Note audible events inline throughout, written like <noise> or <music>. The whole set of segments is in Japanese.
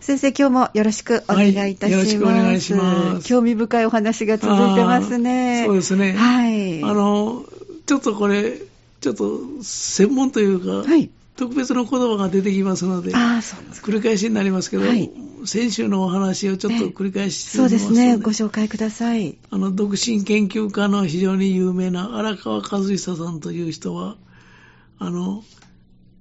先生、今日もよろしくお願いいたします。はい、よろしくお願いします。興味深いお話が続いてますね。そうですね。はい。あの、ちょっとこれ、ちょっと専門というか、はい、特別の言葉が出てきますので、あそうです繰り返しになりますけど、はい、先週のお話をちょっと繰り返してそうですね、ご紹介ください。あの、独身研究家の非常に有名な荒川和久さんという人は、あの、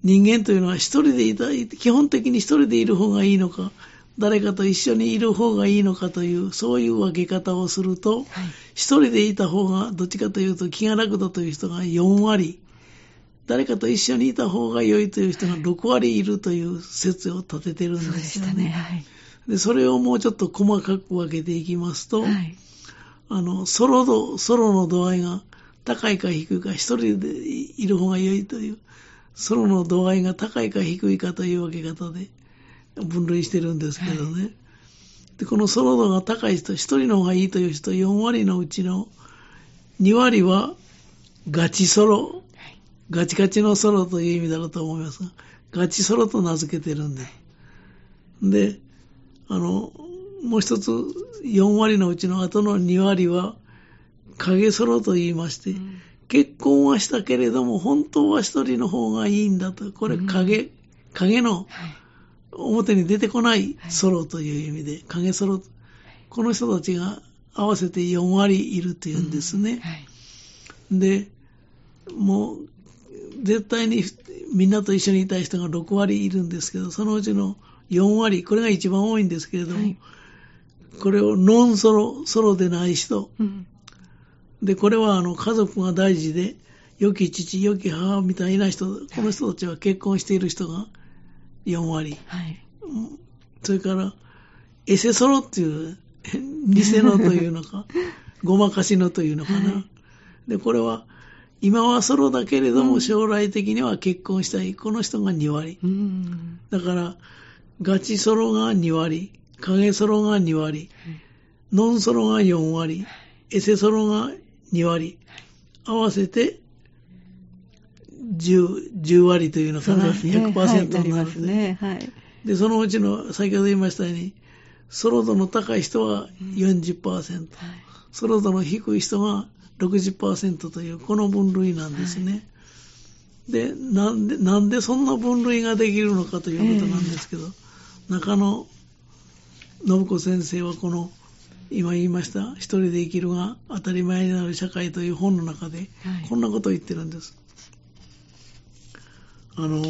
人間というのは一人でいた、基本的に一人でいる方がいいのか、誰かと一緒にいる方がいいのかという、そういう分け方をすると、一、はい、人でいた方が、どっちかというと気が楽だという人が4割、誰かと一緒にいた方が良いという人が6割いるという説を立ててるんですよね。そね。はい、でそれをもうちょっと細かく分けていきますと、はい、あのソロ度、ソロの度合いが高いか低いか、一人でいる方が良いという、ソロの度合いが高いか低いかという分け方で分類してるんですけどね。はい、でこのソロ度が高い人、一人の方がいいという人、4割のうちの2割はガチソロ、ガチガチのソロという意味だろうと思いますが、ガチソロと名付けてるんです。で、あの、もう一つ、4割のうちの後の2割は、影ソロと言いまして、うん結婚はしたけれども、本当は一人の方がいいんだと。これ影、うん、影の、表に出てこないソロという意味で、はい、影ソロ。この人たちが合わせて4割いるというんですね。うん。はい、で、もう、絶対にみんなと一緒にいたい人が6割いるんですけど、そのうちの4割、これが一番多いんですけれども、はい、これをノンソロ、ソロでない人、うん、で、これはあの家族が大事で、良き父、良き母みたいな人、この人たちは結婚している人が4割。はい。それから、エセソロっていう、<laughs> 偽のというのか、<laughs> ごまかしのというのかな。はい、で、これは、今はソロだけれども、将来的には結婚したい。この人が2割。うん、だから、ガチソロが2割、影ソロが2割、ノンソロが4割、エセソロが2割、合わせて 10, 10割というのかな、ね、100%になるね、はい、で、そのうちの、先ほど言いましたように、ソロ度の高い人は40%、うん。はい、ソロ度の低い人が60%という、この分類なんですね。はい、でなんで、なんでそんな分類ができるのかということなんですけど、えー、中野信子先生はこの今言いました、一人で生きるが当たり前になる社会という本の中で、こんなことを言ってるんです。あの、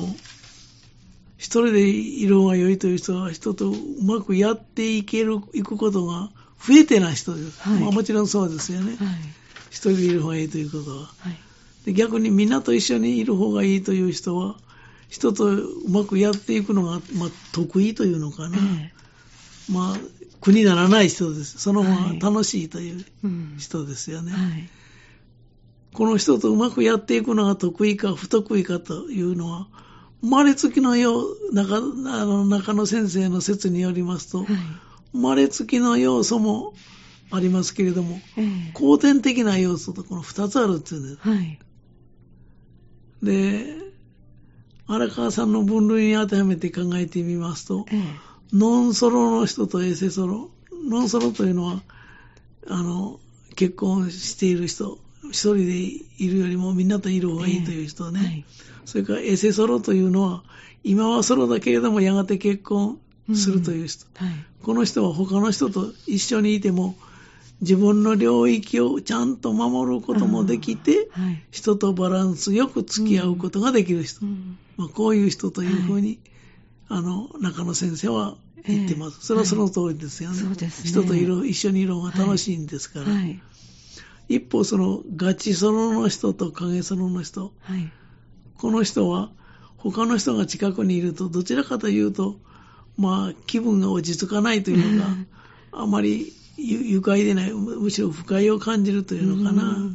一人でいる方が良いという人は、人とうまくやっていける、いくことが増えてない人です。はい、まあ、もちろんそうですよね。はい、一人でいる方がいいということは。はい、で逆にみんなと一緒にいる方がいいという人は、人とうまくやっていくのが、まあ、得意というのかな。まあ、苦にならない人です。その方が楽しいという人ですよね。はい。うんはい、この人とうまくやっていくのが得意か不得意かというのは、生まれつきのよう、中あの中野先生の説によりますと、はい、生まれつきの要素もありますけれども、えー、後天的な要素とこの二つあるっていうんです。はい、で、荒川さんの分類に当てはめて考えてみますと、えーノンソロの人とエセソロ。ノンソロというのは、あの、結婚している人、一人でいるよりもみんなといる方がいいという人ね。えーはい、それからエセソロというのは、今はソロだけれどもやがて結婚するという人。うんはい、この人は他の人と一緒にいても、自分の領域をちゃんと守ることもできて、はい、人とバランスよく付き合うことができる人。うん、まあ、こういう人というふうに、あの、中野先生は言ってます。えー、それはその通りですよね。はい、ね人といる、一緒にいる方が楽しいんですから。はい、一方、その、ガチソロの人と影ソロの人。はい、この人は、他の人が近くにいると、どちらかというと、まあ、気分が落ち着かないというのが、あまり愉快でない、むしろ不快を感じるというのかな。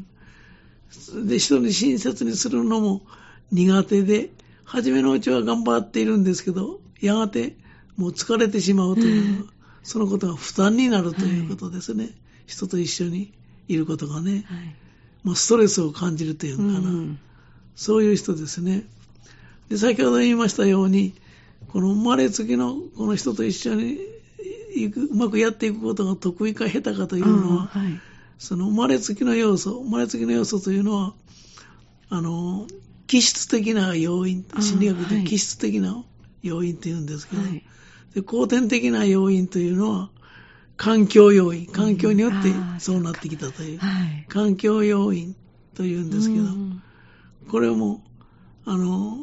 で、人に親切にするのも苦手で、初めのうちは頑張っているんですけど、やがてもう疲れてしまうという、そのことが負担になるということですね。はい、人と一緒にいることがね。はい、まあ、ストレスを感じるというのかな、うん、そういう人ですね。で、先ほど言いましたように、この生まれつきのこの人と一緒にうまくやっていくことが得意か下手かというのは、はい、その生まれつきの要素、生まれつきの要素というのは、あの、気質的な要因、心理学で気質的な要因って言うんですけど、はい、で後天的な要因というのは、環境要因、環境によってそうなってきたという、はい、環境要因というんですけど、これも、あの、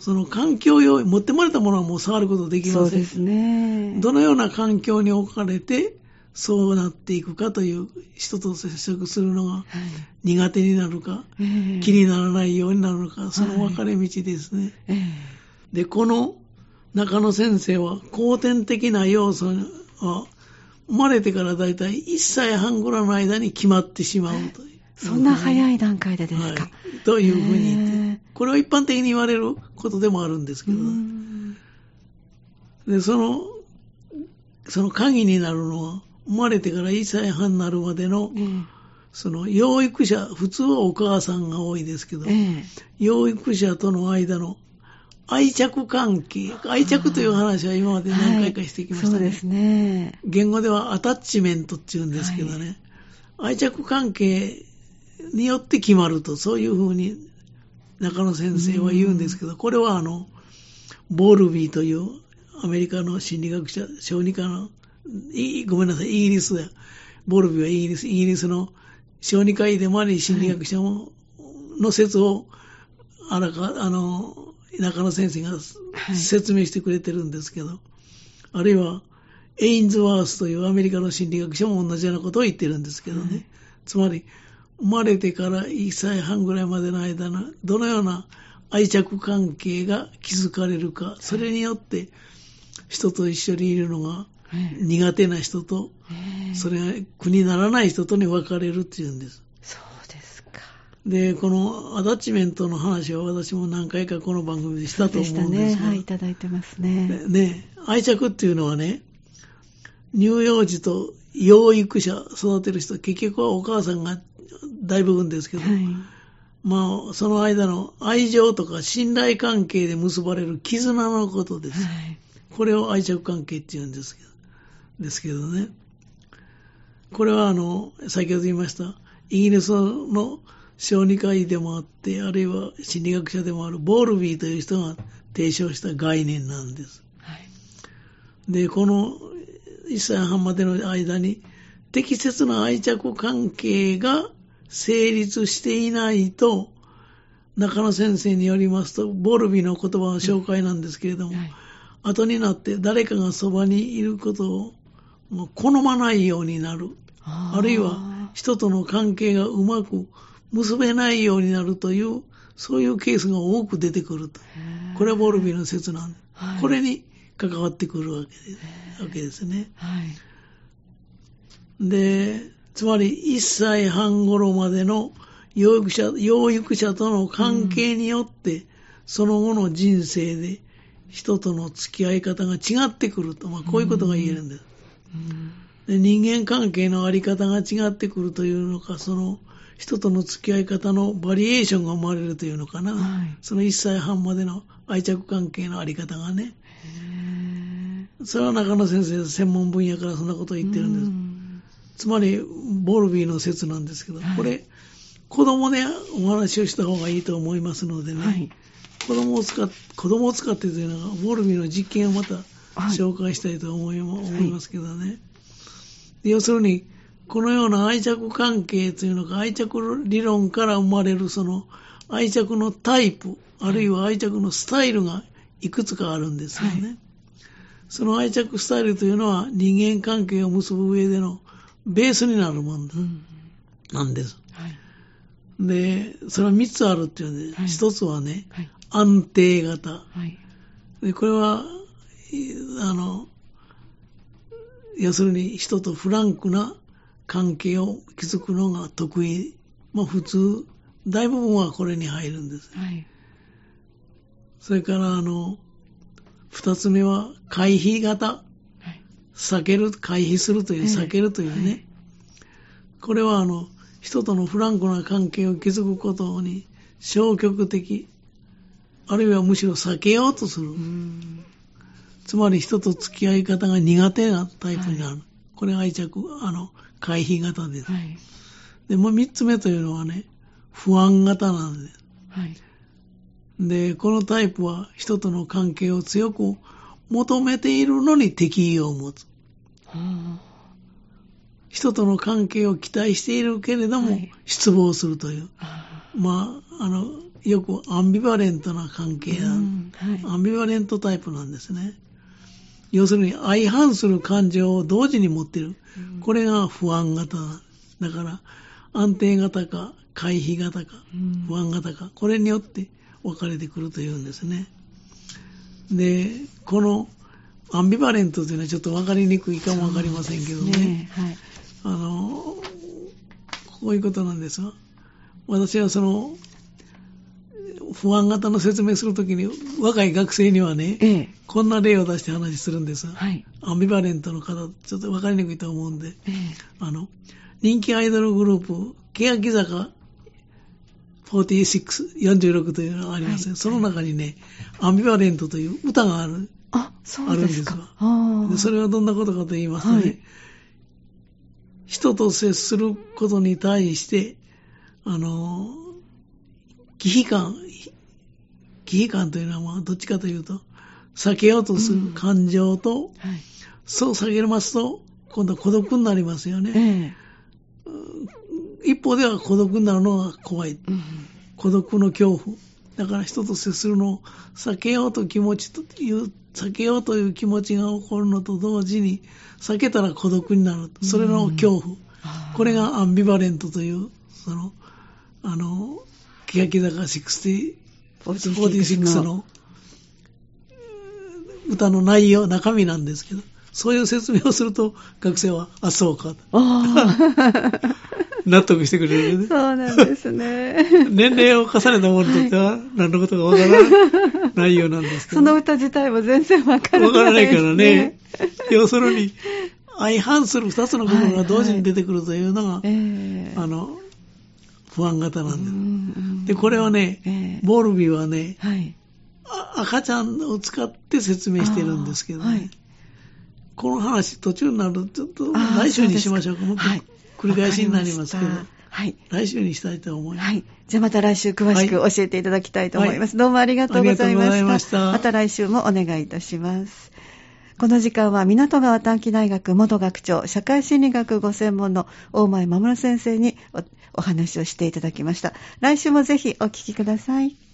その環境要因、持ってまれたものはもう触ることできません。そうですね。どのような環境に置かれて、そうなっていくかという人と接触するのが苦手になるか、はい、気にならないようになるのか、その分かれ道ですね。はい、で、この中野先生は後天的な要素は生まれてからだいたい1歳半ぐらいの間に決まってしまうという。そんな早い段階でですか。はい、というふうに言って、これは一般的に言われることでもあるんですけど、で、その、その鍵になるのは、生まれてから1歳半になるまでの、その養育者、普通はお母さんが多いですけど、養育者との間の愛着関係、愛着という話は今まで何回かしてきましたね。はい、そうですね。言語ではアタッチメントって言うんですけどね、はい、愛着関係によって決まると、そういうふうに中野先生は言うんですけど、これはあの、ボールビーというアメリカの心理学者、小児科の、ごめんなさい、イギリスだ。ボールビーはイギリス、イギリスの小児科医でもあり、心理学者も、の説を、あらか、あの、中野先生が説明してくれてるんですけど、はい、あるいは、エインズワースというアメリカの心理学者も同じようなことを言ってるんですけどね。はい、つまり、生まれてから1歳半ぐらいまでの間のどのような愛着関係が築かれるか、それによって人と一緒にいるのが苦手な人と、それが苦にならない人とに分かれるっていうんです。でこのアタッチメントの話は私も何回かこの番組でしたと思うんですが。ね。はい、いただいてますね。ね、愛着っていうのはね、乳幼児と養育者育てる人、結局はお母さんが大部分ですけど、はい、まあ、その間の愛情とか信頼関係で結ばれる絆のことです。はい、これを愛着関係って言うんですけど、ですけどね。これはあの、先ほど言いました、イギリスの小児科医でもあって、あるいは心理学者でもあるボールビーという人が提唱した概念なんです。はい、で、この1歳半までの間に適切な愛着関係が成立していないと、中野先生によりますと、ボルビの言葉の紹介なんですけれども、はい、後になって誰かがそばにいることを好まないようになる。あるいは人との関係がうまく結べないようになるという、そういうケースが多く出てくると。これはボルビの説なん。で、はい、これに関わってくるわけですわけですね。はい、で、つまり1歳半頃までの養育者養育者との関係によって、うん、その後の人生で人との付き合い方が違ってくると、まあ、こういうことが言えるんです。うん、で人間関係のあり方が違ってくるというのか、その人との付き合い方のバリエーションが生まれるというのかな、はい、その1歳半までの愛着関係のあり方がね。それは中野先生、専門分野からそんなことを言ってるんです。うん。つまり、ボルビーの説なんですけど、はい、これ、子供でお話をした方がいいと思いますのでね、はい、子供を使っ子供を使ってというのが、ボルビーの実験をまた紹介したいと思い,、思いますけどね。要するに、このような愛着関係というのが愛着理論から生まれるその愛着のタイプ、あるいは愛着のスタイルがいくつかあるんですよね。はい、その愛着スタイルというのは人間関係を結ぶ上でのベースになるもんなんです。はい、で、それは3つあるっていうんで、はい、1つはね、はい、安定型。はい、でこれは、あの、要するに人とフランクな関係を築くのが得意。まあ普通、大部分はこれに入るんです。はい、それから、あの、二つ目は回避型。避ける、回避するという、避けるというね、はい、これはあの、人とのフランクな関係を築くことに消極的、あるいはむしろ避けようとする。つまり人と付き合い方が苦手なタイプになる。はい、これ愛着、あの、回避型です。はい、で、もう三つ目というのはね、不安型なんです。はい、で、このタイプは人との関係を強く求めているのに敵意を持つ。人との関係を期待しているけれども、失望するという。まあ、あの、よくアンビバレントな関係な、うんはい、アンビバレントタイプなんですね。要するに相反する感情を同時に持っている。うん、これが不安型だ。から、安定型か回避型か、不安型か、これによって分かれてくるというんですね。で、このアンビバレントというのはちょっと分かりにくいかも分かりませんけどね。ねはい、あの、こういうことなんですが、私はその、不安型の説明するときに、若い学生にはね、ええ、こんな例を出して話するんです。はい、アンビバレントの方、ちょっと分かりにくいと思うんで、え、あの、人気アイドルグループ、欅坂46、46というのがあります、はい、その中にね、アンビバレントという歌がある。あ、そうですか。あでそれはどんなことかと言いますとね、はい、人と接することに対して、あの、忌避感、忌避感というのは、まあ、どっちかというと、避けようとする感情と、うんはい、そう避けますと、今度は孤独になりますよね。えー、一方では孤独になるのが怖い。うん、孤独の恐怖。だから人と接するのを避けようと気持ちという、避けようという気持ちが起こるのと同時に、避けたら孤独になる。それの恐怖。うん、これがアンビバレントという、その、あの、欅坂46の歌の内容、中身なんですけど、そういう説明をすると、学生は、あ、そうか。<laughs> 納得してくれる、ね。そうなんですね。<laughs> 年齢を重ねたものにとっては、何のことかわからない <laughs> 内容なんですけど。その歌自体も全然わからない、ね。わからないからね。要するに、相反する二つの部分が同時に出てくるというのが、はいはい、あの、不安型なんです。で、これはね、えー、ボルビーはね、はい、赤ちゃんを使って説明してるんですけどね、はい、この話途中になると、ちょっと来週にしましょうか。もう繰り返しになりますけど。はい。来週にしたいと思います。はい。じゃあまた来週詳しく教えていただきたいと思います。はい、どうもありがとうございました。ましたまた来週もお願いいたします。この時間は港川短期大学元学長、社会心理学ご専門の大前守先生にお話をしていただきました。来週もぜひお聞きください。